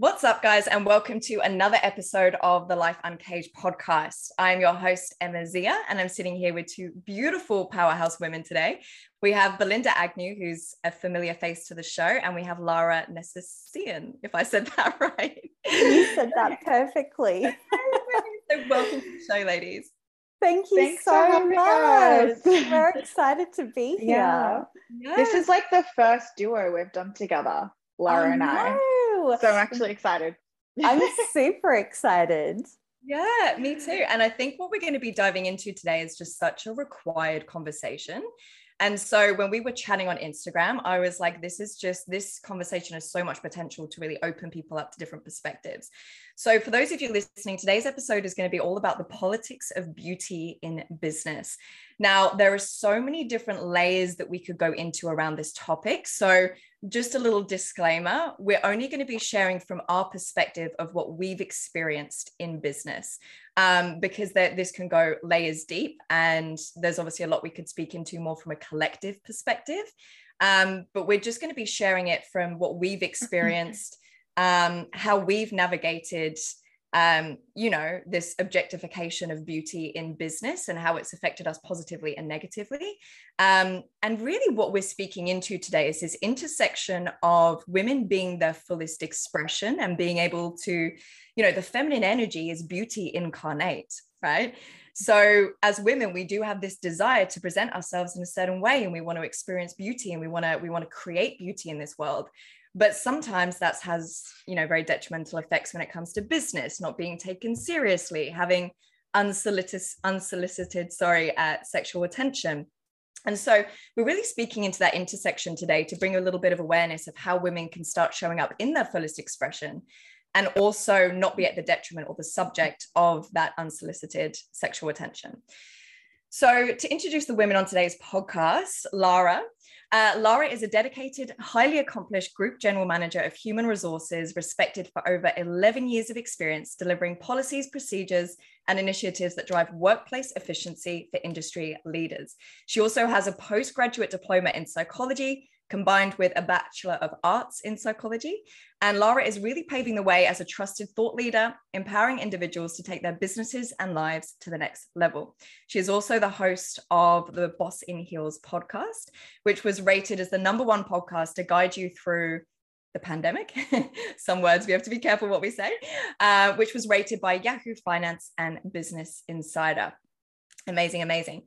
What's up, guys, and welcome to another episode of the Life Uncaged podcast. I'm your host, Emma Zia, and I'm sitting here with two beautiful powerhouse women today. We have Belinda Agnew, who's a familiar face to the show, and we have Lara Nercessian, if I said that right. You said that perfectly. so, welcome to the show, ladies. Thank you Thanks so much. We're excited to be here. Yeah. Yes. This is like the first duo we've done together, Lara I and I. know. So I'm actually excited. I'm super excited. Yeah, me too. And I think what we're going to be diving into today is just such a required conversation. And so when we were chatting on Instagram, I was like, this is just, this conversation has so much potential to really open people up to different perspectives. So for those of you listening, today's episode is going to be all about the politics of beauty in business. Now, there are so many different layers that we could go into around this topic. So just a little disclaimer we're only going to be sharing from our perspective of what we've experienced in business um, because this can go layers deep and there's obviously a lot we could speak into more from a collective perspective. Um, but we're just going to be sharing it from what we've experienced um, how we've navigated um, you know, this objectification of beauty in business and how it's affected us positively and negatively. Um, and really, what we're speaking into today is this intersection of women being their fullest expression and being able to, you know, the feminine energy is beauty incarnate, right? So, as women, we do have this desire to present ourselves in a certain way, and we want to experience beauty, and we want to we want to create beauty in this world but sometimes that has you know very detrimental effects when it comes to business not being taken seriously having unsolicited unsolicited sorry uh, sexual attention and so we're really speaking into that intersection today to bring a little bit of awareness of how women can start showing up in their fullest expression and also not be at the detriment or the subject of that unsolicited sexual attention. So, to introduce the women on today's podcast, Lara uh, is a dedicated, highly accomplished group general manager of human resources, respected for over 11 years of experience delivering policies, procedures, and initiatives that drive workplace efficiency for industry leaders. She also has a postgraduate diploma in psychology combined with a Bachelor of Arts in Psychology. And Lara is really paving the way as a trusted thought leader, empowering individuals to take their businesses and lives to the next level. She is also the host of the Boss in Heels podcast, which was rated as the number one podcast to guide you through the pandemic. Some words we have to be careful what we say, uh, which was rated by Yahoo Finance and Business Insider. Amazing, amazing.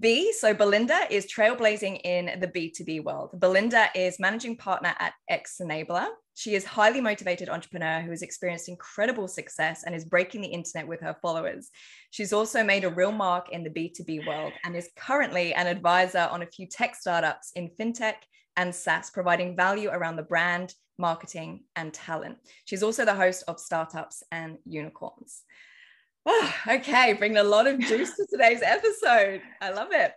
B, so Belinda is trailblazing in the B2B world. Belinda is managing partner at X Enabler. She is highly motivated entrepreneur who has experienced incredible success and is breaking the internet with her followers. She's also made a real mark in the B2B world and is currently an advisor on a few tech startups in fintech and SaaS, providing value around the brand, marketing, and talent. She's also the host of Startups and Unicorns. Oh, okay, bringing a lot of juice to today's episode. I love it.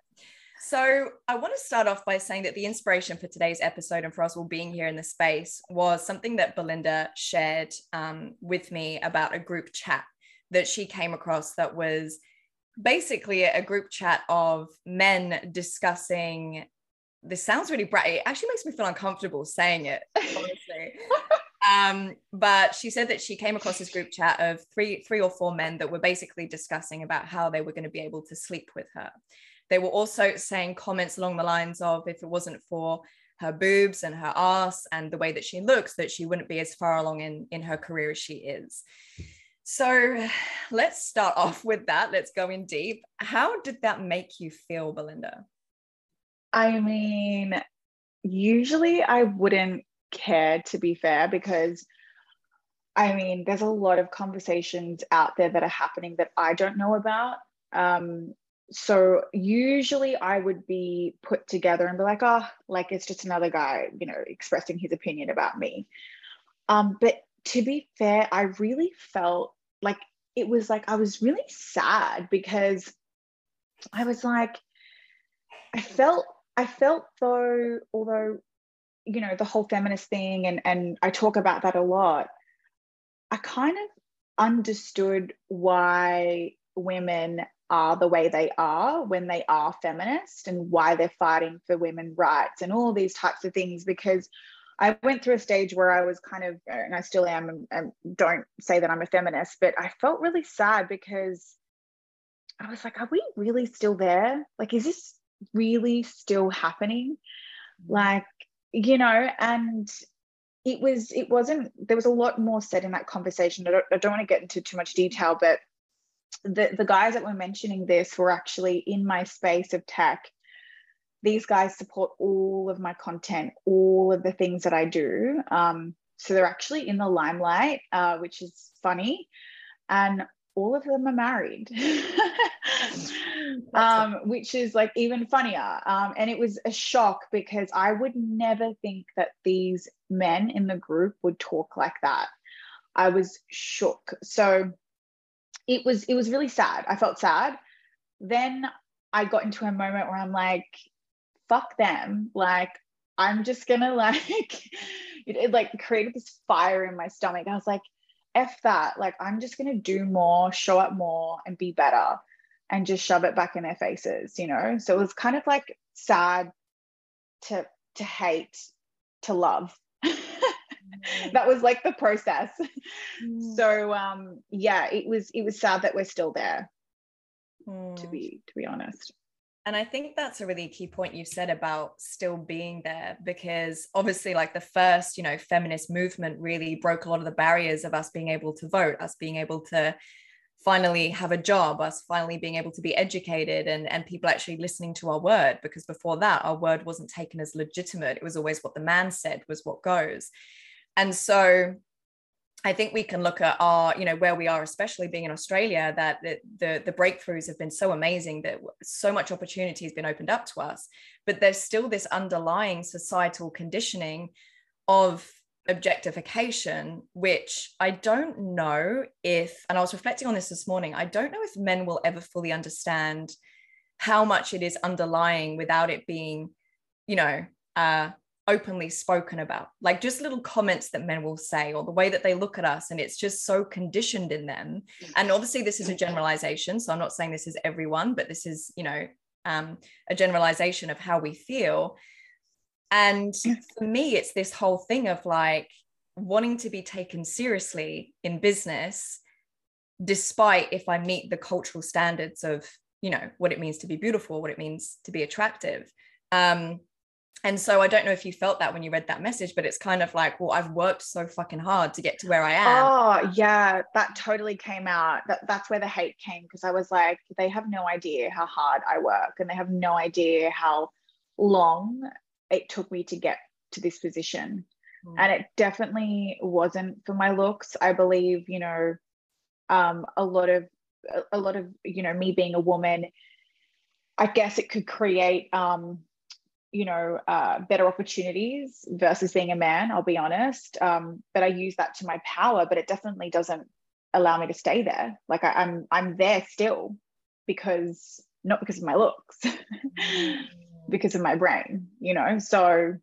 So, I want to start off by saying that the inspiration for today's episode and for us all being here in the space was something that Belinda shared um, with me about a group chat that she came across that was basically a group chat of men discussing. This sounds really bright. It actually makes me feel uncomfortable saying it, honestly. Um, but she said that she came across this group chat of three, three or four men that were basically discussing about how they were going to be able to sleep with her. They were also saying comments along the lines of if it wasn't for her boobs and her ass and the way that she looks, that she wouldn't be as far along in, in her career as she is. So let's start off with that. Let's go in deep. How did that make you feel, Belinda? I mean, usually I wouldn't care to be fair because I mean, there's a lot of conversations out there that are happening that I don't know about. Um, so usually I would be put together and be like, oh, like it's just another guy, you know, expressing his opinion about me. Um, but to be fair, I really felt like it was like I was really sad because I was like, I felt I felt though, although you know the whole feminist thing and and I talk about that a lot I kind of understood why women are the way they are when they are feminist and why they're fighting for women rights and all these types of things because I went through a stage where I was kind of, and I still am, and, and don't say that I'm a feminist, but I felt really sad because I was like, are we really still there? Like, is this really still happening? Mm. Like, you know, and it was, it wasn't, there was a lot more said in that conversation. I don't, I don't want to get into too much detail, but the, the guys that were mentioning this were actually in my space of tech these guys support all of my content, all of the things that I do. Um, so they're actually in the limelight, uh, which is funny. And all of them are married, um, which is like even funnier. Um, and it was a shock because I would never think that these men in the group would talk like that. I was shook. So it was it was really sad. I felt sad. Then I got into a moment where I'm like, fuck them. Like, I'm just gonna like, it, it like created this fire in my stomach. I was like, F that. Like, I'm just gonna do more, show up more, and be better and just shove it back in their faces, you know? So it was kind of like sad to to hate to love. That was like the process. Mm. So um yeah, it was it was sad that we're still there. Mm. To be to be honest. And I think that's a really key point you said about still being there because obviously, like the first, you know, feminist movement really broke a lot of the barriers of us being able to vote, us being able to finally have a job, us finally being able to be educated and, and people actually listening to our word. Because before that, our word wasn't taken as legitimate. It was always what the man said was what goes. And so I think we can look at our, you know, where we are, especially being in Australia, that the, the, the breakthroughs have been so amazing that so much opportunity has been opened up to us. But there's still this underlying societal conditioning of objectification, which I don't know if, and I was reflecting on this this morning, I don't know if men will ever fully understand how much it is underlying without it being, you know, uh, openly spoken about like just little comments that men will say or the way that they look at us and it's just so conditioned in them. And obviously this is a generalization so i'm not saying this is everyone but this is you know um, a generalization of how we feel. And for me it's this whole thing of like wanting to be taken seriously in business despite if i meet the cultural standards of you know what it means to be beautiful what it means to be attractive. Um, and so I don't know if you felt that when you read that message, but it's kind of like, well, I've worked so fucking hard to get to where I am. Oh, yeah, that totally came out. That, that's where the hate came because I was like, they have no idea how hard I work and they have no idea how long it took me to get to this position. Mm. And it definitely wasn't for my looks. I believe, you know, um, a lot of, a lot of, you know, me being a woman, I guess it could create, um, you know uh, better opportunities versus being a man i'll be honest. Um, but i use that to my power but it definitely doesn't allow me to stay there. Like I, am I'm, I'm there still because not because of my looks because of my brain you know? So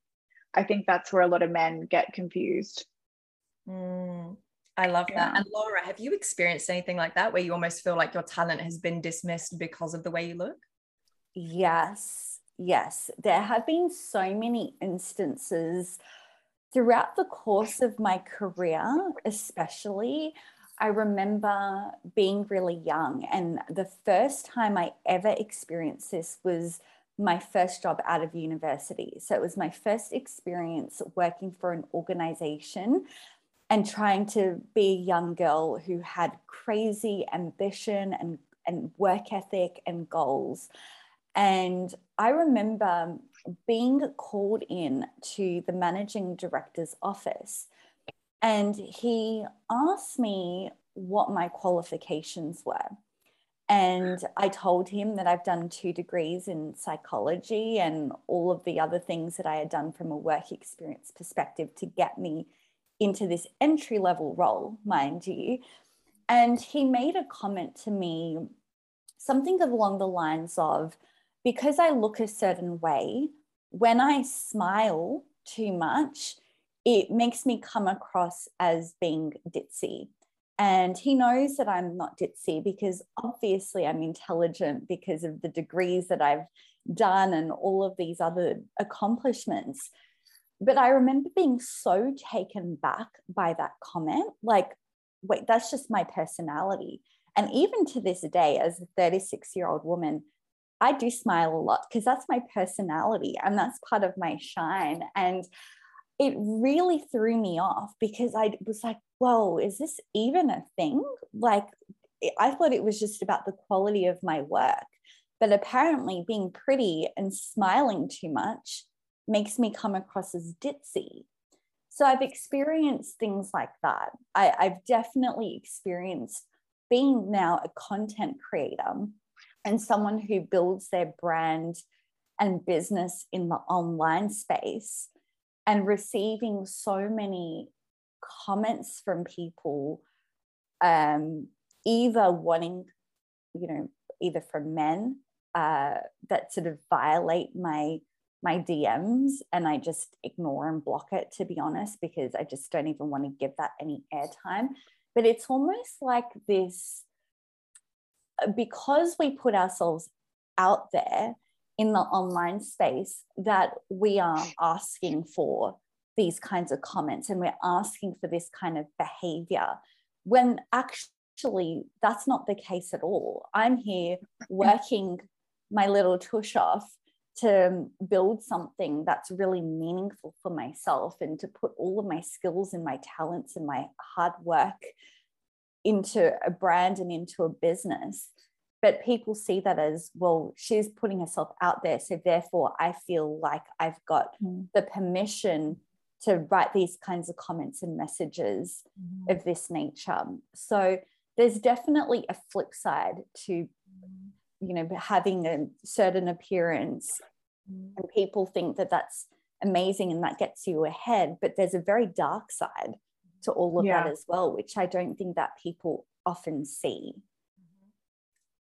i think that's where a lot of men get confused. Mm, i love yeah. that and Lara have you experienced anything like that where you almost feel like your talent has been dismissed because of the way you look? Yes yes, there have been so many instances throughout the course of my career, especially. I remember being really young, and the first time I ever experienced this was my first job out of university. So it was my first experience working for an organization and trying to be a young girl who had crazy ambition and, and work ethic and goals. And I remember being called in to the managing director's office, and he asked me what my qualifications were. And I told him that I've done two degrees in psychology and all of the other things that I had done from a work experience perspective to get me into this entry level role, mind you. And he made a comment to me, something along the lines of, because I look a certain way, when I smile too much, it makes me come across as being ditzy. And he knows that I'm not ditzy because obviously I'm intelligent because of the degrees that I've done and all of these other accomplishments. but I remember being so taken back by that comment. Like, wait, that's just my personality. And even to this day, as a 36 year old woman, I do smile a lot because that's my personality and that's part of my shine. And it really threw me off because I was like, whoa, is this even a thing? Like, I thought it was just about the quality of my work. But apparently, being pretty and smiling too much makes me come across as ditzy. So I've experienced things like that. I, I've definitely experienced being now a content creator and someone who builds their brand and business in the online space and receiving so many comments from people um, either wanting you know either from men uh, that sort of violate my my DMs and I just ignore and block it to be honest because I just don't even want to give that any airtime. But it's almost like this because we put ourselves out there in the online space that we are asking for these kinds of comments and we're asking for this kind of behavior when actually that's not the case at all. I'm here working my little tush off to build something that's really meaningful for myself and to put all of my skills and my talents and my hard work into a brand and into a business but people see that as well she's putting herself out there so therefore i feel like i've got mm. the permission to write these kinds of comments and messages mm. of this nature so there's definitely a flip side to you know having a certain appearance mm. and people think that that's amazing and that gets you ahead but there's a very dark side to all of yeah. that as well which i don't think that people often see.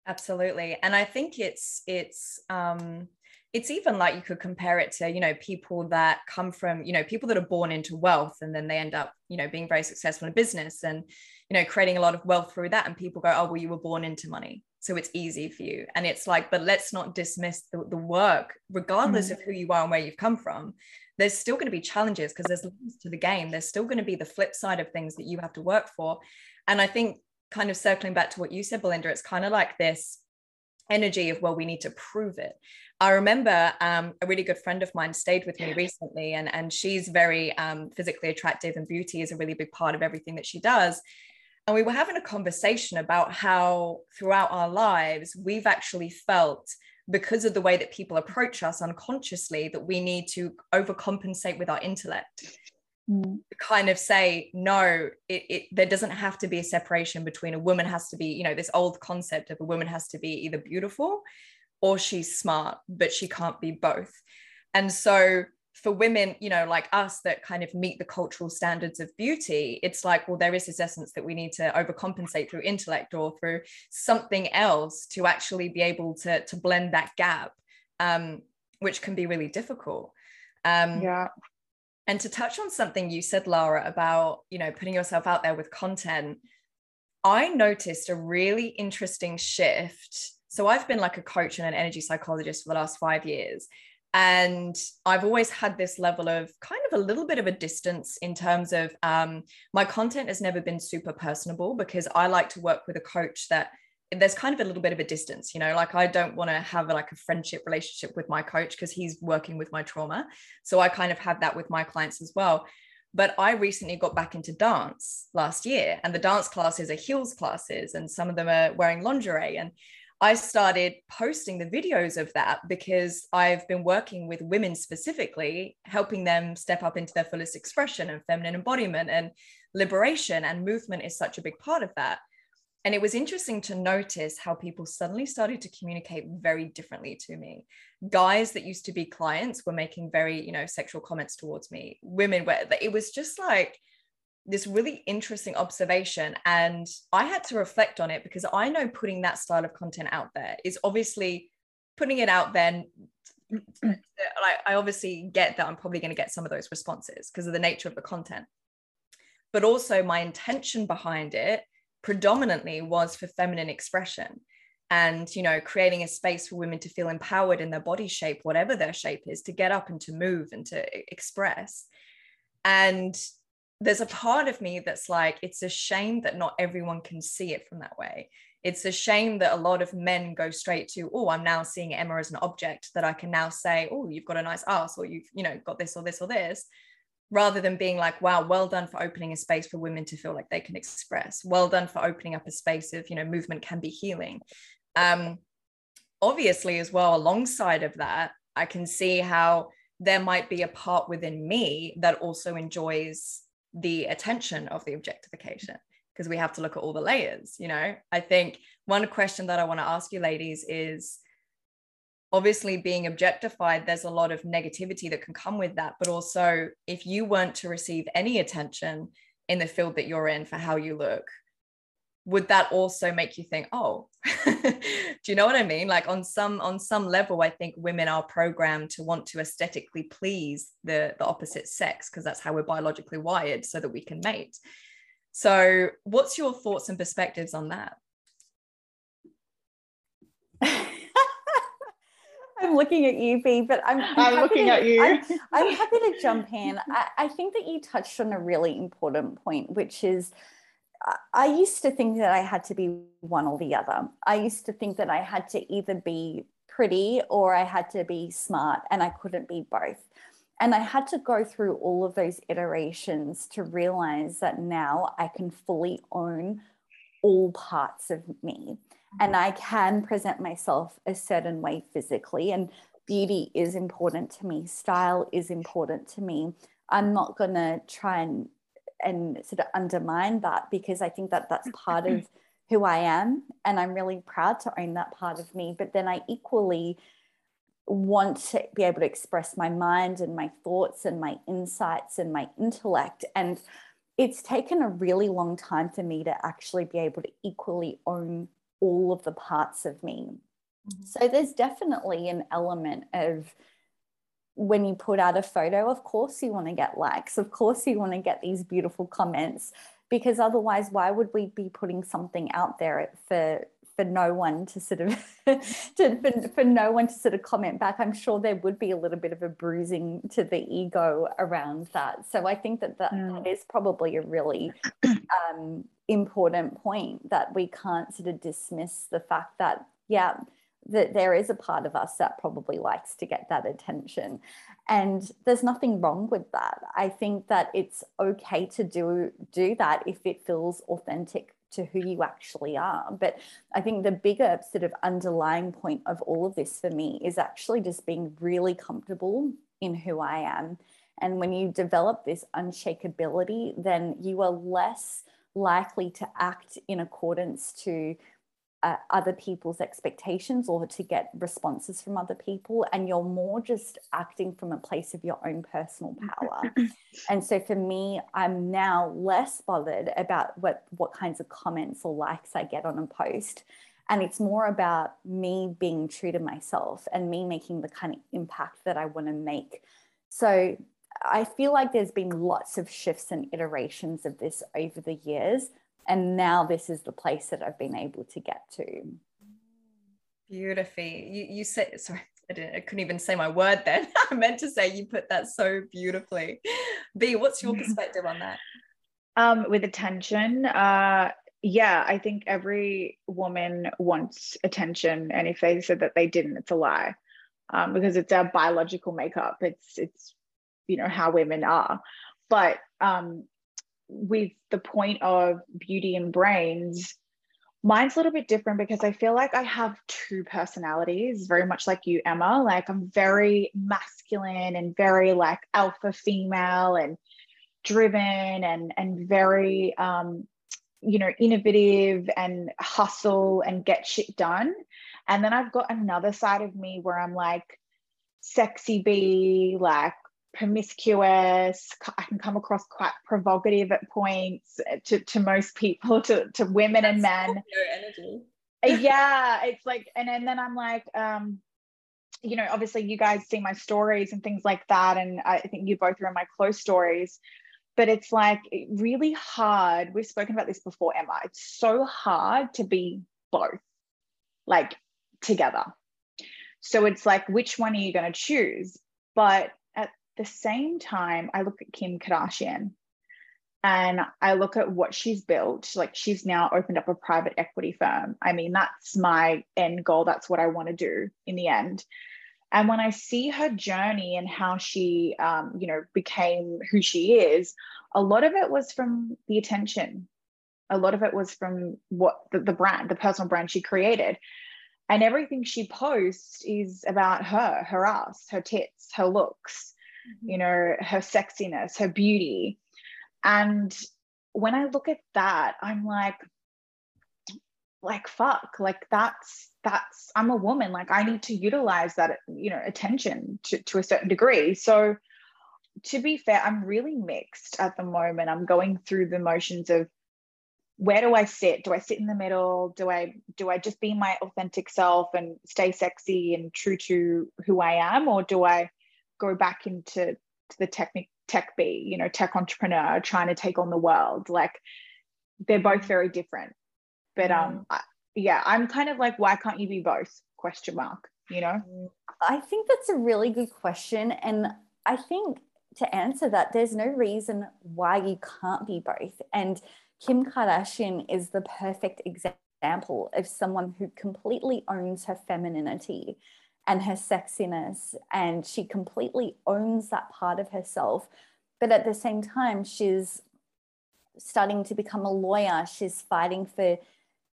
Absolutely. And i think it's it's um it's even like you could compare it to you know people that come from you know people that are born into wealth and then they end up you know being very successful in business and you know creating a lot of wealth through that and people go oh well you were born into money so it's easy for you and it's like but let's not dismiss the, the work regardless mm. of who you are and where you've come from there's still going to be challenges because there's limits to the game there's still going to be the flip side of things that you have to work for and i think kind of circling back to what you said, Belinda, it's kind of like this energy of, well, we need to prove it. I remember um, a really good friend of mine stayed with me recently, and, and she's very um, physically attractive, and beauty is a really big part of everything that she does. And we were having a conversation about how throughout our lives, we've actually felt because of the way that people approach us unconsciously that we need to overcompensate with our intellect mm. kind of say no it, it there doesn't have to be a separation between a woman has to be you know this old concept of a woman has to be either beautiful or she's smart but she can't be both and so for women you know like us that kind of meet the cultural standards of beauty it's like well there is this essence that we need to overcompensate through intellect or through something else to actually be able to to blend that gap um, which can be really difficult um, yeah and to touch on something you said, Lara, about you know putting yourself out there with content, I noticed a really interesting shift. So I've been like a coach and an energy psychologist for the last five years. And I've always had this level of kind of a little bit of a distance in terms of um, my content has never been super personable because I like to work with a coach that there's kind of a little bit of a distance you know like i don't want to have like a friendship relationship with my coach because he's working with my trauma. So i kind of have that with my clients as well. But i recently got back into dance last year and the dance classes are heels classes and some of them are wearing lingerie. And i started posting the videos of that because i've been working with women specifically helping them step up into their fullest expression and feminine embodiment and liberation and movement is such a big part of that. And it was interesting to notice how people suddenly started to communicate very differently to me. Guys that used to be clients were making very you know sexual comments towards me. Women were, it was just like this really interesting observation and i had to reflect on it because i know putting that style of content out there is obviously putting it out there I, I obviously get that i'm probably going to get some of those responses because of the nature of the content but also my intention behind it predominantly was for feminine expression. and you know creating a space for women to feel empowered in their body shape whatever their shape is to get up and to move and to express and there's a part of me that's like it's a shame that not everyone can see it from that way. It's a shame that a lot of men go straight to oh i'm now seeing emma as an object that i can now say oh you've got a nice ass or you've you know got this or this or this rather than being like wow well done for opening a space for women to feel like they can express. Well done for opening up a space of you know movement can be healing. Um obviously as well alongside of that i can see how there might be a part within me that also enjoys the attention of the objectification because we have to look at all the layers you know? I think one question that i want to ask you ladies is obviously being objectified there's a lot of negativity that can come with that but also if you weren't to receive any attention in the field that you're in for how you look would that also make you think oh do you know what i mean like on some on some level i think women are programmed to want to aesthetically please the the opposite sex because that's how we're biologically wired so that we can mate so what's your thoughts and perspectives on that I'm looking at you, B, but I'm, I'm, I'm looking to, at you. I'm, I'm, happy to jump in. I, I think that you touched on a really important point, which is I used to think that I had to be one or the other. I used to think that I had to either be pretty or I had to be smart, and I couldn't be both. And I had to go through all of those iterations to realize that now I can fully own all parts of me and I can present myself a certain way physically. And beauty is important to me, style is important to me. I'm not going to try and and sort of undermine that because I think that that's part of who I am and I'm really proud to own that part of me but then I equally want to be able to express my mind and my thoughts and my insights and my intellect and it's taken a really long time for me to actually be able to equally own all of the parts of me. Mm-hmm. So there's definitely an element of when you put out a photo, of course you want to get likes, of course you want to get these beautiful comments, because otherwise, why would we be putting something out there for for no one to sort of to, for, for no one to sort of comment back i'm sure there would be a little bit of a bruising to the ego around that so i think that that, mm. that is probably a really um, important point that we can't sort of dismiss the fact that yeah that there is a part of us that probably likes to get that attention. And there's nothing wrong with that. I think that it's okay to do do that if it feels authentic to who you actually are. But i think the bigger sort of underlying point of all of this for me is actually just being really comfortable in who i am. And when you develop this unshakability then you are less likely to act in accordance to uh, other people's expectations or to get responses from other people and you're more just acting from a place of your own personal power. And so for me i'm now less bothered about what what kinds of comments or likes i get on a post. And it's more about me being true to myself and me making the kind of impact that i want to make. So I feel like there's been lots of shifts and iterations of this over the years. And now this is the place that I've been able to get to. Beautifully. You, you said, sorry, I, didn't, I couldn't even say my word then. I meant to say you put that so beautifully. B, what's your perspective on that? Um, with attention, uh, yeah, I think every woman wants attention. And if they said that they didn't, it's a lie. Um, because it's our biological makeup. It's it's you know how women are but um, with the point of beauty and brains mine's a little bit different because i feel like i have two personalities very much like you emma. Like i'm very masculine and very like alpha female and driven and and very um, you know innovative and hustle and get shit done. And then i've got another side of me where i'm like sexy bee like promiscuous. I can come across quite provocative at points to, to most people, to, to women That's and men. energy. Uh, yeah, it's like, and, and then I'm like, um, you know, obviously you guys see my stories and things like that. And I think you both are in my close stories, but it's like really hard. We've spoken about this before, Emma. It's so hard to be both. like together. So it's like, which one are you going to choose? But the same time, I look at Kim Kardashian and I look at what she's built. Like she's now opened up a private equity firm. I mean, that's my end goal. That's what I want to do in the end. And when I see her journey and how she, um, you know, became who she is, a lot of it was from the attention. A lot of it was from what the, the brand, the personal brand she created. And everything she posts is about her, her ass, her tits, her looks. Mm-hmm. you know, her sexiness, her beauty. And when I look at that, I'm like, like fuck, like that's that's I'm a woman. Like I need to utilize that, you know, attention to, to a certain degree. So to be fair, I'm really mixed at the moment. I'm going through the motions of where do I sit? Do I sit in the middle? Do I do I just be my authentic self and stay sexy and true to who I am, or do I go back into to the technic tech be, you know, tech entrepreneur trying to take on the world? Like they're both very different. But um, I, yeah, I'm kind of like, why can't you be both? Question mark. You know. I think that's a really good question, and I think to answer that, there's no reason why you can't be both. And Kim Kardashian is the perfect example of someone who completely owns her femininity and her sexiness, and she completely owns that part of herself. But at the same time, she's starting to become a lawyer, she's fighting for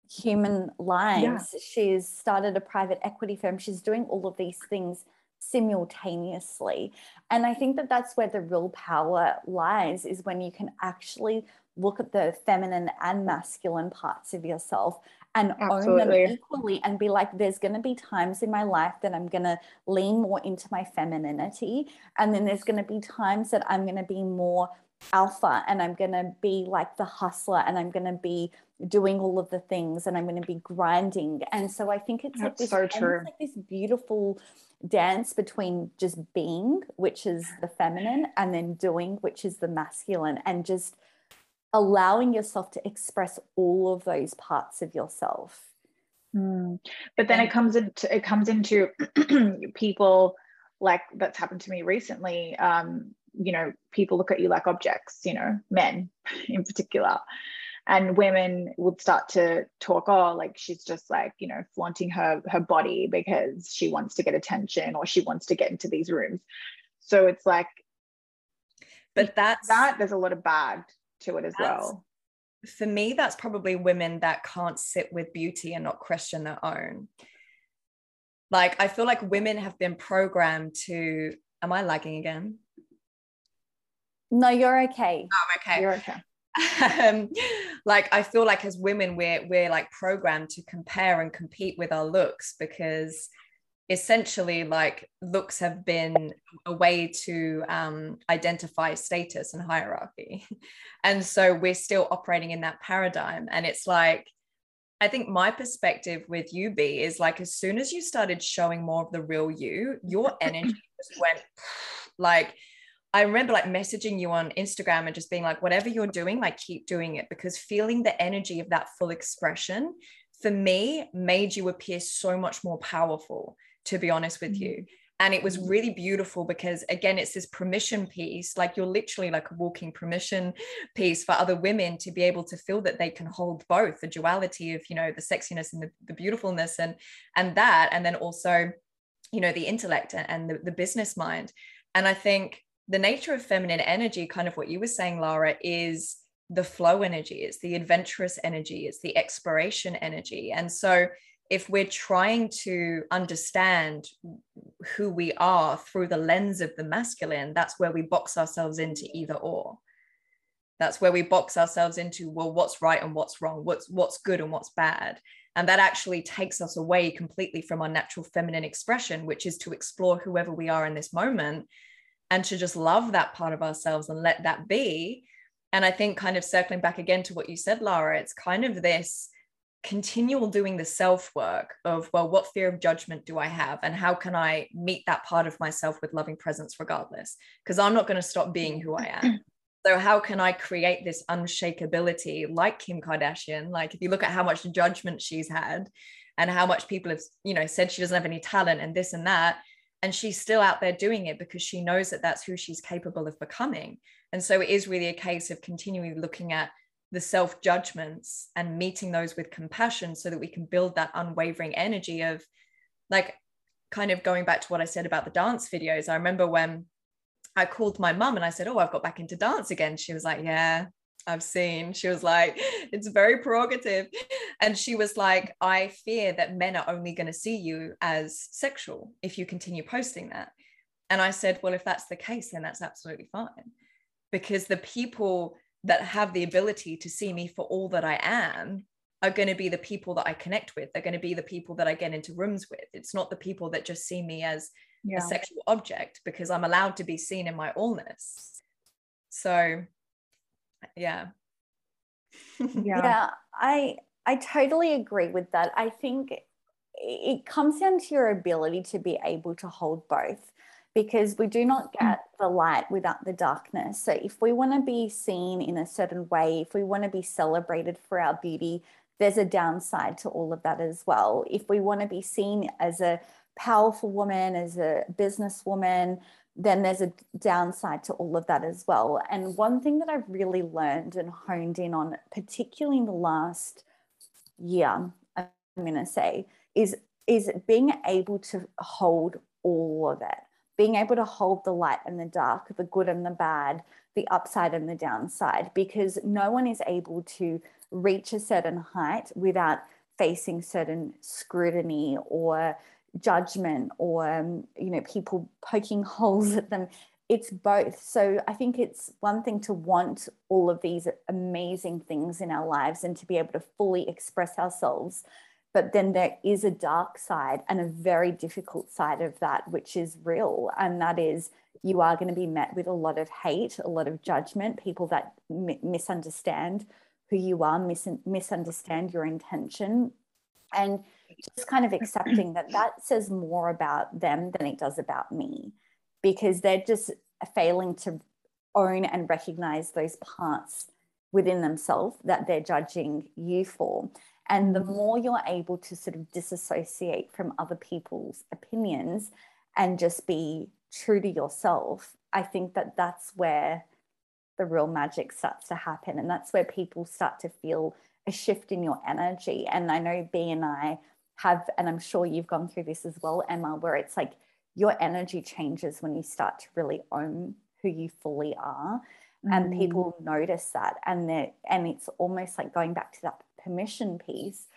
human lives, yeah. she's started a private equity firm, she's doing all of these things simultaneously. And I think that that's where the real power lies is when you can actually look at the feminine and masculine parts of yourself and Absolutely. own them equally and be like there's going to be times in my life that I'm going to lean more into my femininity and then there's going to be times that I'm going to be more alpha and I'm going to be like the hustler and I'm going to be doing all of the things and I'm going to be grinding and so I think it's That's like this, so true. like this beautiful dance between just being which is the feminine and then doing which is the masculine and just allowing yourself to express all of those parts of yourself. Mm. but then and, it comes into it comes into people like that's happened to me recently um you know people look at you like objects you know men in particular. And women would start to talk oh like she's just like you know flaunting her her body because she wants to get attention or she wants to get into these rooms. So it's like but that's that there's a lot of bad to it as well. For me that's probably women that can't sit with beauty and not question their own. Like i feel like women have been programmed to am i lagging again? No you're okay. Oh okay. You're okay. Um, like I feel like as women we're we're like programmed to compare and compete with our looks because essentially like looks have been a way to um, identify status and hierarchy. And so we're still operating in that paradigm. And it's like I think my perspective with you B is like as soon as you started showing more of the real you, your energy just went like I remember like messaging you on Instagram and just being like, whatever you're doing, like keep doing it. Because feeling the energy of that full expression for me made you appear so much more powerful, to be honest with mm-hmm. you. And it was mm-hmm. really beautiful because, again, it's this permission piece. Like you're literally like a walking permission piece for other women to be able to feel that they can hold both the duality of, you know, the sexiness and the, the beautifulness and and that, and then also, you know, the intellect and, and the, the business mind. And I think the nature of feminine energy, kind of what you were saying, Lara, is the flow energy, it's the adventurous energy, it's the exploration energy. And so, if we're trying to understand who we are through the lens of the masculine, that's where we box ourselves into either or. That's where we box ourselves into, well, what's right and what's wrong, what's what's good and what's bad. And that actually takes us away completely from our natural feminine expression, which is to explore whoever we are in this moment and to just love that part of ourselves and let that be. And I think, kind of circling back again to what you said, Lara, it's kind of this continual doing the self work of, well, what fear of judgment do I have? And how can I meet that part of myself with loving presence regardless? Because I'm not going to stop being who I am. So, how can I create this unshakability like Kim Kardashian? Like, if you look at how much judgment she's had, and how much people have you know said she doesn't have any talent and this and that and she's still out there doing it because she knows that that's who she's capable of becoming and so it is really a case of continually looking at the self judgments and meeting those with compassion so that we can build that unwavering energy of like kind of going back to what I said about the dance videos. I remember when I called my mum and I said, Oh, I've got back into dance again. She was like, Yeah, I've seen. She was like, It's very prerogative. And she was like, I fear that men are only going to see you as sexual if you continue posting that. And I said, Well, if that's the case, then that's absolutely fine. Because the people that have the ability to see me for all that I am are going to be the people that I connect with. They're going to be the people that I get into rooms with. It's not the people that just see me as yeah. a sexual object because I'm allowed to be seen in my allness. So, yeah. yeah. Yeah, I I totally agree with that. I think it comes down to your ability to be able to hold both because we do not mm. get the light without the darkness. So, if we want to be seen in a certain way, if we want to be celebrated for our beauty, there's a downside to all of that as well. If we want to be seen as a powerful woman, as a businesswoman, then there's a downside to all of that as well. And one thing that I've really learned and honed in on, particularly in the last year, I'm going to say, is is being able to hold all of it being able to hold the light and the dark, the good and the bad, the upside and the downside, because no one is able to reach a certain height without facing certain scrutiny or judgment or um, you know people poking holes at them. It's both. So i think it's one thing to want all of these amazing things in our lives and to be able to fully express ourselves but then there is a dark side and a very difficult side of that, which is real. And that is you are going to be met with a lot of hate, a lot of judgment, people that misunderstand who you are, mis- misunderstand your intention. And just kind of accepting that that says more about them than it does about me because they're just failing to own and recognize those parts within themselves that they're judging you for. And the more you're able to sort of disassociate from other people's opinions and just be true to yourself, I think that that's where the real magic starts to happen. And that's where people start to feel a shift in your energy. And I know B and I have, and I'm sure you've gone through this as well, Emma, where it's like your energy changes when you start to really own who you fully are. Mm. And people notice that. And and it's almost like going back to that permission piece,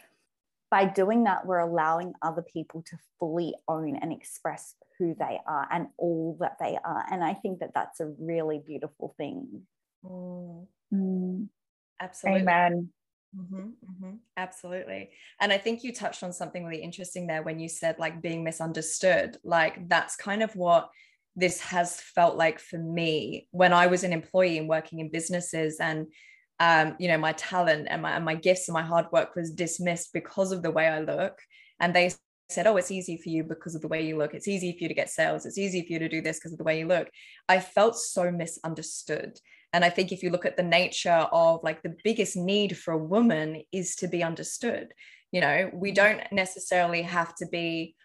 by doing that, we're allowing other people to fully own and express who they are and all that they are. And I think that that's a really beautiful thing. Mm. Mm. Absolutely. Amen. Mm-hmm, mm-hmm, absolutely. And I think you touched on something really interesting there when you said like being misunderstood. Like that's kind of what this has felt like for me when I was an employee and working in businesses and um, you know, my talent and my, and my gifts and my hard work was dismissed because of the way I look. And they said, Oh, it's easy for you because of the way you look. It's easy for you to get sales. It's easy for you to do this because of the way you look. I felt so misunderstood. And I think if you look at the nature of like the biggest need for a woman is to be understood. You know, we mm-hmm. don't necessarily have to be,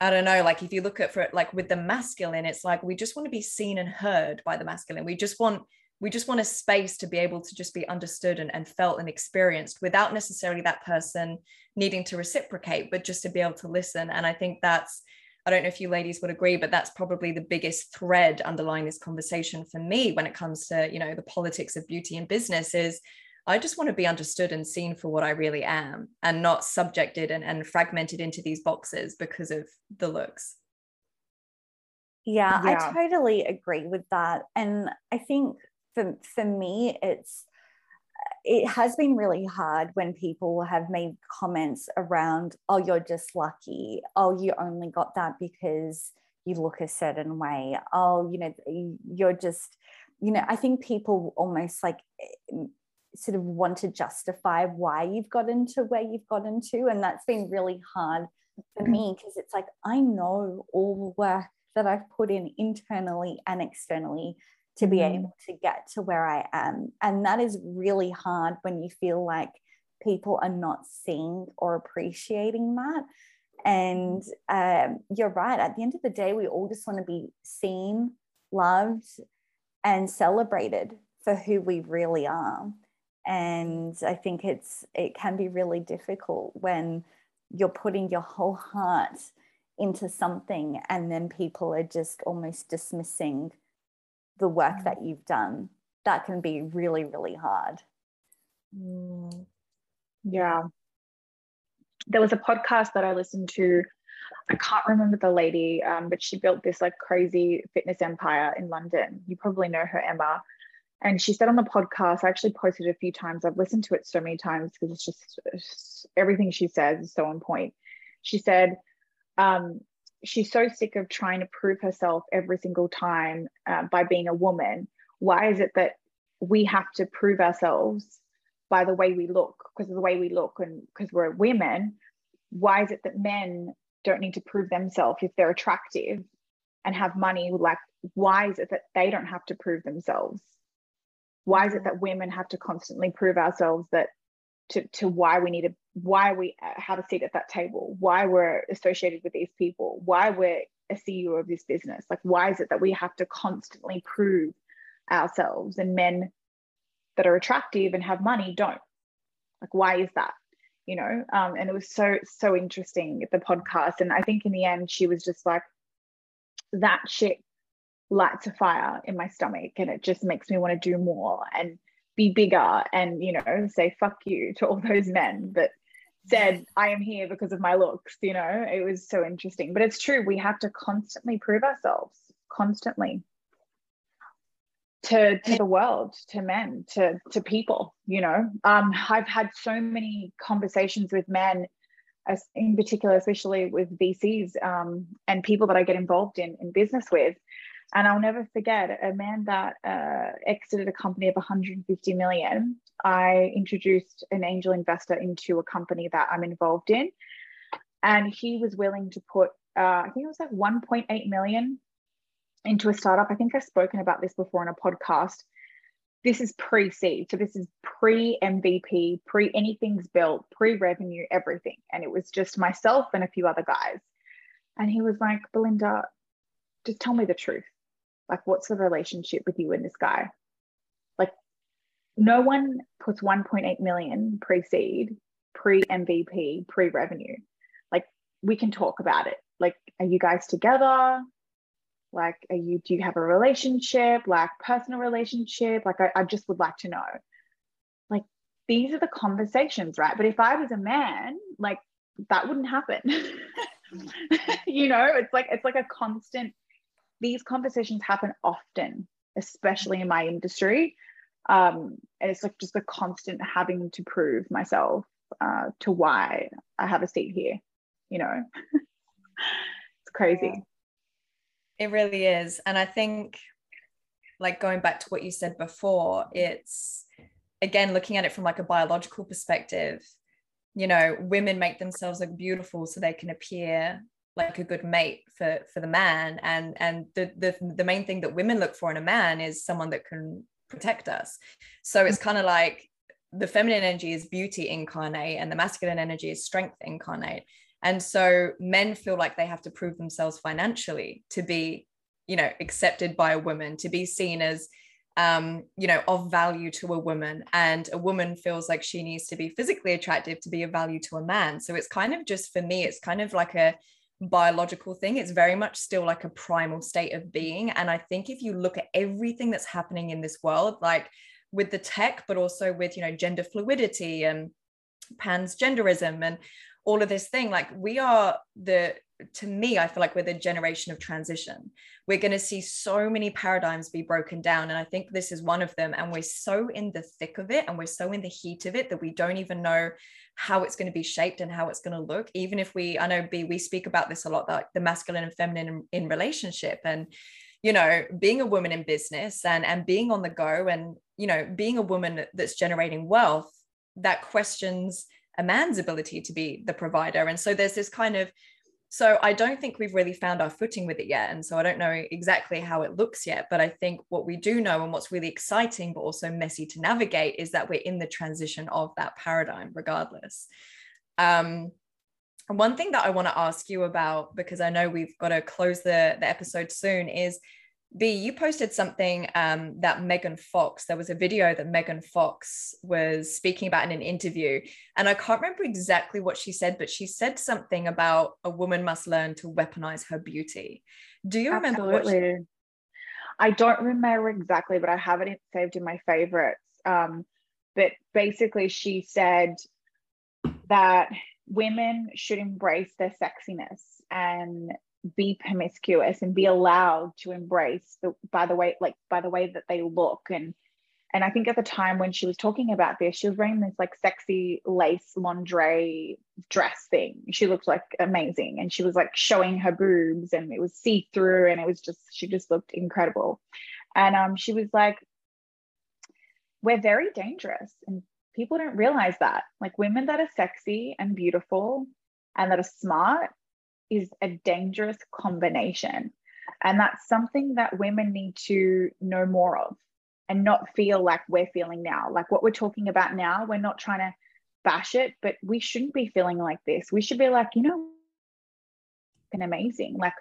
I don't know, like if you look at for like with the masculine, it's like we just want to be seen and heard by the masculine. We just want we just want a space to be able to just be understood and, and felt and experienced without necessarily that person needing to reciprocate, but just to be able to listen. And I think that's, I don't know if you ladies would agree, but that's probably the biggest thread underlying this conversation for me when it comes to, you know, the politics of beauty and business is I just want to be understood and seen for what I really am and not subjected and, and fragmented into these boxes because of the looks. Yeah, yeah, I totally agree with that. And I think for for me it's it has been really hard when people have made comments around oh you're just lucky. Oh you only got that because you look a certain way. Oh you know you're just you know i think people almost like eh, sort of want to justify why you've got into where you've got into and that's been really hard for me because it's like i know all the work that i've put in internally and externally to be mm. able to get to where I am. And that is really hard when you feel like people are not seeing or appreciating that. And um, you're right. At the end of the day, we all just want to be seen, loved, and celebrated for who we really are. And I think it's it can be really difficult when you're putting your whole heart into something and then people are just almost dismissing the work mm. that you've done. That can be really, really hard. Mm. Yeah. There was a podcast that I listened to. I can't remember the lady, um, but she built this like crazy fitness empire in London. You probably know her, Emma. And she said on the podcast, I actually posted it a few times. I've listened to it so many times because it's just it's, everything she says is so on point. She said, um, she's so sick of trying to prove herself every single time uh, by being a woman. Why is it that we have to prove ourselves by the way we look? Because of the way we look and because we're women why is it that men don't need to prove themselves if they're attractive and have money? Like why is it that they don't have to prove themselves? Why is it that women have to constantly prove ourselves that to, to why we need to why we have a seat at that table why we're associated with these people why we're a ceo of this business. Like why is it that we have to constantly prove ourselves and men that are attractive and have money don't? Like why is that? You know um, and it was so so interesting the podcast. And i think in the end she was just like that shit lights a fire in my stomach and it just makes me want to do more. And be bigger and you know say fuck you to all those men that said i am here because of my looks you know? It was so interesting. But it's true we have to constantly prove ourselves constantly. To to the world to men to to people you know? Um i've had so many conversations with men in particular especially with vcs um, and people that i get involved in in business with and i'll never forget a man that uh, exited a company of 150 million i introduced an angel investor into a company that i'm involved in and he was willing to put uh, i think it was like 1.8 million into a startup. I think I've spoken about this before on a podcast. This is pre seed. So this is pre MVP, pre anything's built, pre revenue, everything. And it was just myself and a few other guys. And he was like, Belinda, just tell me the truth. Like, what's the relationship with you and this guy? Like, no one puts 1.8 million pre seed, pre MVP, pre revenue. Like, we can talk about it. Like, are you guys together? like are you do you have a relationship like personal relationship like I, I just would like to know like these are the conversations right but if i was a man like that wouldn't happen you know it's like it's like a constant these conversations happen often especially in my industry um and it's like just a constant having to prove myself uh to why i have a seat here you know it's crazy it really is. And I think, like going back to what you said before, it's again looking at it from like a biological perspective. You know, women make themselves look beautiful so they can appear like a good mate for for the man and and the the, the main thing that women look for in a man is someone that can protect us so it's kind of like the feminine energy is beauty incarnate and the masculine energy is strength incarnate and so men feel like they have to prove themselves financially to be, you know, accepted by a woman, to be seen as, um, you know, of value to a woman. And a woman feels like she needs to be physically attractive to be of value to a man. So it's kind of just for me, it's kind of like a biological thing. It's very much still like a primal state of being. And I think if you look at everything that's happening in this world, like with the tech, but also with, you know, gender fluidity and pansgenderism and all of this thing like we are the to me i feel like we're the generation of transition we're going to see so many paradigms be broken down and i think this is one of them and we're so in the thick of it and we're so in the heat of it that we don't even know how it's going to be shaped and how it's going to look even if we i know b we speak about this a lot that the masculine and feminine in, in relationship and you know being a woman in business and and being on the go and you know being a woman that's generating wealth that questions a man's ability to be the provider. And so there's this kind of So I don't think we've really found our footing with it yet. And so I don't know exactly how it looks yet. But I think what we do know and what's really exciting, but also messy to navigate, is that we're in the transition of that paradigm, regardless. Um, one thing that I want to ask you about, because I know we've got to close the, the episode soon, is B, you posted something um, that Megan Fox, there was a video that Megan Fox was speaking about in an interview. And I can't remember exactly what she said, but she said something about a woman must learn to weaponize her beauty. Do you remember Absolutely. what she- I don't remember exactly, but I have it saved in my favorites. Um, but basically, she said that women should embrace their sexiness and be promiscuous and be allowed to embrace the by the way like by the way that they look and and I think at the time when she was talking about this, she was wearing this like sexy lace lingerie dress thing. She looked like amazing. And she was like showing her boobs and it was see through and it was just, she just looked incredible. And um, she was like, we're very dangerous. And people don't realize that. Like women that are sexy and beautiful and that are smart is a dangerous combination. And that's something that women need to know more of and not feel like we're feeling now. Like what we're talking about now, we're not trying to bash it, but we shouldn't be feeling like this. We should be like, you know, amazing. Like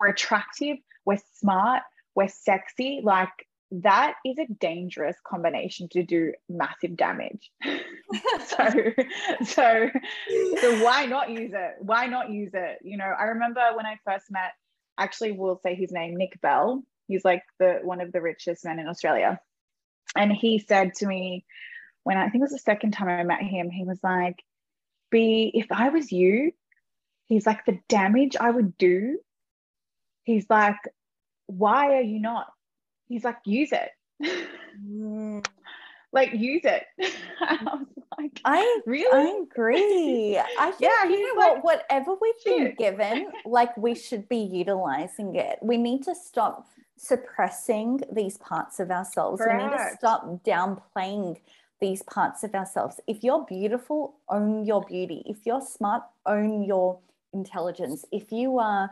we're attractive, we're smart, we're sexy. Like that is a dangerous combination to do massive damage. so, so, so why not use it? Why not use it? You know, I remember when I first met, actually, we'll say his name, Nick Bell. He's like the one of the richest men in Australia. And he said to me, when I think it was the second time I met him, he was like, B, if I was you, he's like, the damage I would do, he's like, why are you not? He's like, use it. Mm. like use it. I was like, I really? I agree. I think Yeah, you know what, like, whatever we've been given, like we should be utilizing it. We need to stop suppressing these parts of ourselves. We need to stop downplaying these parts of ourselves. If you're beautiful, own your beauty. If you're smart, own your intelligence. If you are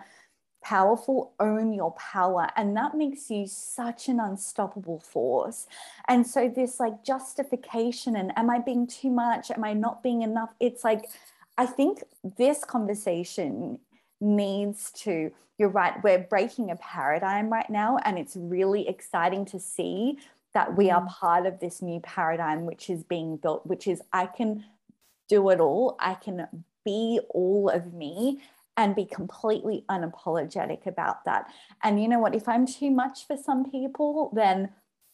powerful, own your power. And that makes you such an unstoppable force. And so, this like justification and am I being too much? Am I not being enough? It's like, I think this conversation needs to, you're right, we're breaking a paradigm right now. And it's really exciting to see that we are mm. part of this new paradigm, which is being built, which is I can do it all. I can be all of me and be completely unapologetic about that. And you know what? If I'm too much for some people, then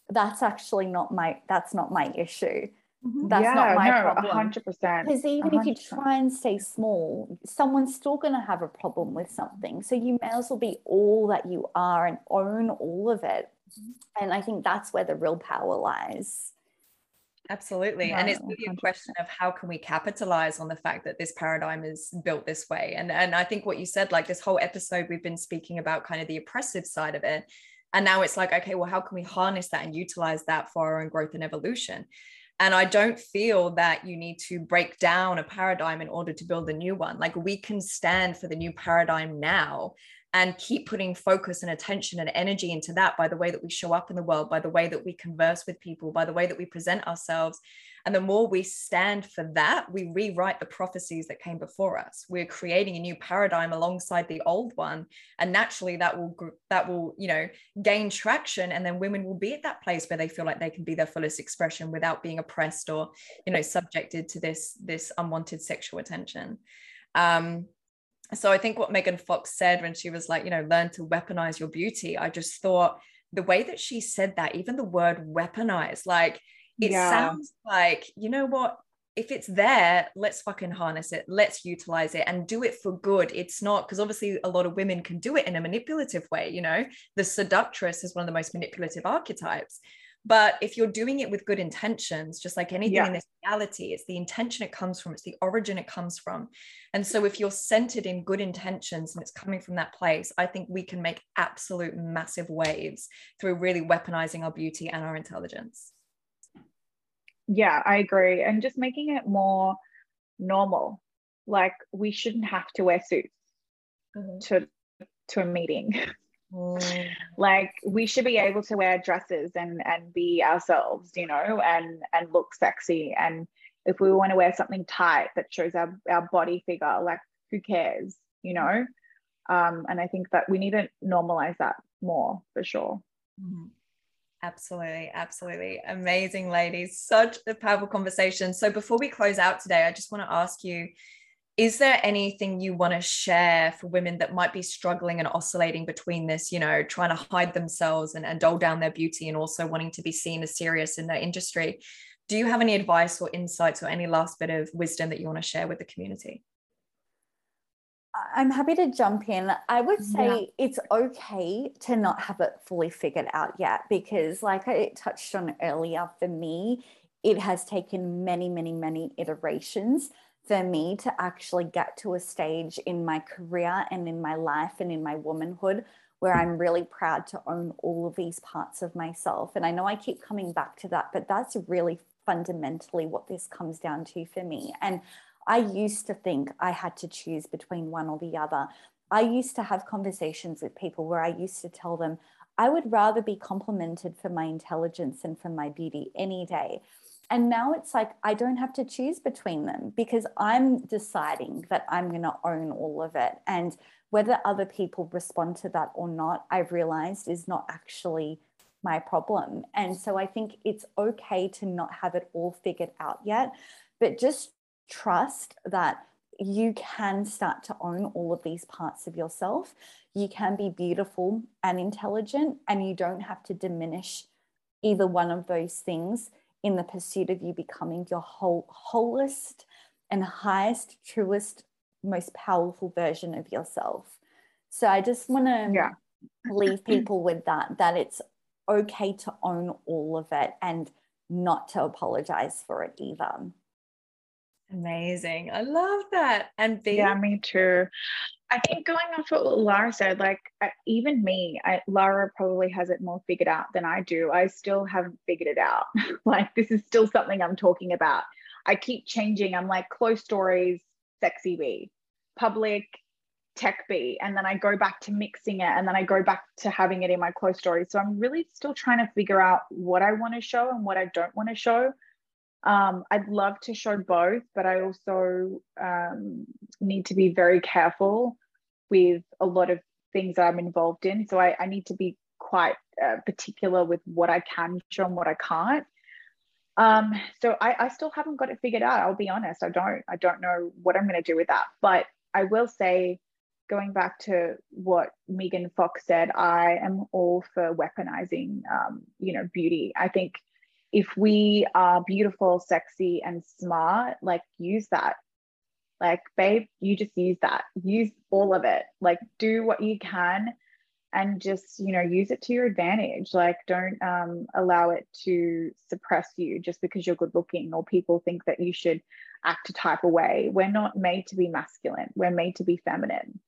that's actually not my that's not my issue. Mm-hmm. That's not my no, problem. hundred percent. Because even if you try and stay small, someone's still going to have a problem with something. So you may as well be all that you are and own all of it. Mm-hmm. And I think that's where the real power lies. Absolutely. and it's really a question of how can we capitalize on the fact that this paradigm is built this way. And and I think what you said, like this whole episode, we've been speaking about kind of the oppressive side of it. And now it's like, okay, well, how can we harness that and utilize that for our own growth and evolution? And I don't feel that you need to break down a paradigm in order to build a new one. Like we can stand for the new paradigm now and keep putting focus and attention and energy into that by the way that we show up in the world, by the way that we converse with people, by the way that we present ourselves. And the more we stand for that, we rewrite the prophecies that came before us. We're creating a new paradigm alongside the old one, and naturally that will that will you know gain traction, and then women will be at that place where they feel like they can be their fullest expression without being oppressed or you know subjected to this this unwanted sexual attention. Um, so I think what Megan Fox said when she was like, you know, learn to weaponize your beauty, I just thought the way that she said that, even the word weaponize, like it Yeah. sounds like, you know what? If it's there, let's fucking harness it. Let's utilize it and do it for good. It's not because obviously a lot of women can do it in a manipulative way. You know, the seductress is one of the most manipulative archetypes. But if you're doing it with good intentions, just like anything Yeah. in this reality, it's the intention it comes from, it's the origin it comes from. And so if you're centered in good intentions and it's coming from that place, I think we can make absolute massive waves through really weaponizing our beauty and our intelligence. Yeah, I agree. And just making it more normal. Like we shouldn't have to wear suits. mm-hmm. to to a meeting. Mm. like we should be able to wear dresses and and be ourselves, you know, and and look sexy. And if we want to wear something tight that shows our our body figure, like who cares, you know? Um, and I think that we need to normalize that more for sure. Mm-hmm. Absolutely, absolutely. Amazing, ladies. Such a powerful conversation. So, before we close out today, I just want to ask you is there anything you want to share for women that might be struggling and oscillating between this, you know, trying to hide themselves and, and dull down their beauty and also wanting to be seen as serious in their industry? Do you have any advice or insights or any last bit of wisdom that you want to share with the community? I'm happy to jump in. I would say yeah. it's okay to not have it fully figured out yet because, like I touched on earlier, for me, it has taken many, many, many iterations for me to actually get to a stage in my career and in my life and in my womanhood where I'm really proud to own all of these parts of myself. And I know I keep coming back to that, but that's really fundamentally what this comes down to for me. And I used to think I had to choose between one or the other. I used to have conversations with people where I used to tell them, I would rather be complimented for my intelligence and for my beauty any day. And now it's like I don't have to choose between them because I'm deciding that I'm going to own all of it. And whether other people respond to that or not, I've realized is not actually my problem. And so I think it's okay to not have it all figured out yet, but just trust that you can start to own all of these parts of yourself. You can be beautiful and intelligent, and you don't have to diminish either one of those things in the pursuit of you becoming your whole, wholest and highest, truest, most powerful version of yourself. So I just want to yeah. leave people with that, that it's okay to own all of it and not to apologize for it either. Amazing. I love that. And being- yeah, me too. I think going off what Lara said, like even me, I, Lara probably has it more figured out than I do. I still haven't figured it out. like this is still something I'm talking about. I keep changing. I'm like close stories, sexy B, public, tech B, and then I go back to mixing it, and then I go back to having it in my close stories. So I'm really still trying to figure out what I want to show and what I don't want to show um, I'd love to show both, but I also um, need to be very careful with a lot of things that I'm involved in. So I, I need to be quite uh, particular with what I can show and what I can't. Um, so I, I still haven't got it figured out. I'll be honest. I don't. I don't know what I'm going to do with that. But I will say, going back to what Megan Fox said, I am all for weaponizing, um, you know, beauty. I think if we are beautiful, sexy, and smart, like use that. Like, babe, you just use that. Use all of it. Like, do what you can and just, you know, use it to your advantage. Like, don't um, allow it to suppress you just because you're good looking or people think that you should act a type of way. We're not made to be masculine, we're made to be feminine.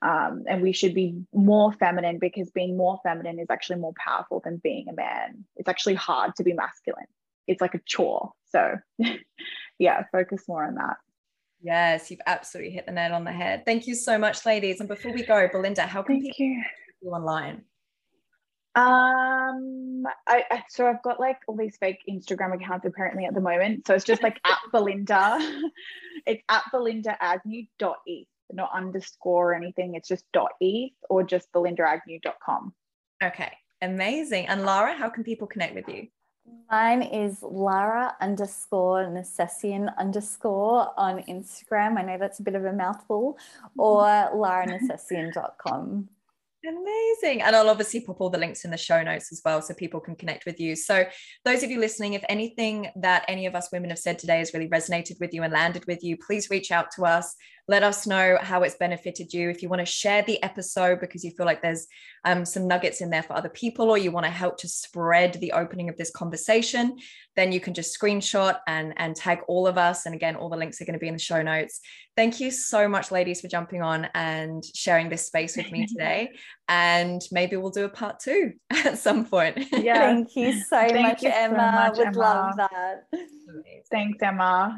Um, and we should be more feminine because being more feminine is actually more powerful than being a man. It's actually hard to be masculine. It's like a chore. So, yeah, focus more on that. Yes, you've absolutely hit the nail on the head. Thank you so much, ladies. And before we go, Belinda, how can Thank people you. you online? Um, I, I, so I've got like all these fake Instagram accounts apparently at the moment. So it's just like at Belinda. It's at Belinda Agnew dot e no underscore or anything. It's just dot eth or just belindaagnew.com. Okay, amazing. And Lara, how can people connect with you? Mine is Lara underscore Nercessian underscore on Instagram. I know that's a bit of a mouthful, or laranercessian.com. Amazing. And I'll obviously pop all the links in the show notes as well so people can connect with you. So, those of you listening, if anything that any of us women have said today has really resonated with you and landed with you, please reach out to us. Let us know how it's benefited you. If you want to share the episode because you feel like there's um, some nuggets in there for other people, or you want to help to spread the opening of this conversation, then you can just screenshot and, and tag all of us. And again, all the links are going to be in the show notes. Thank you so much, ladies, for jumping on and sharing this space with me today. and maybe we'll do a part two at some point. Yeah. Thank you so Thank much, you Emma. So much, Would Emma. love that. Thanks, Emma.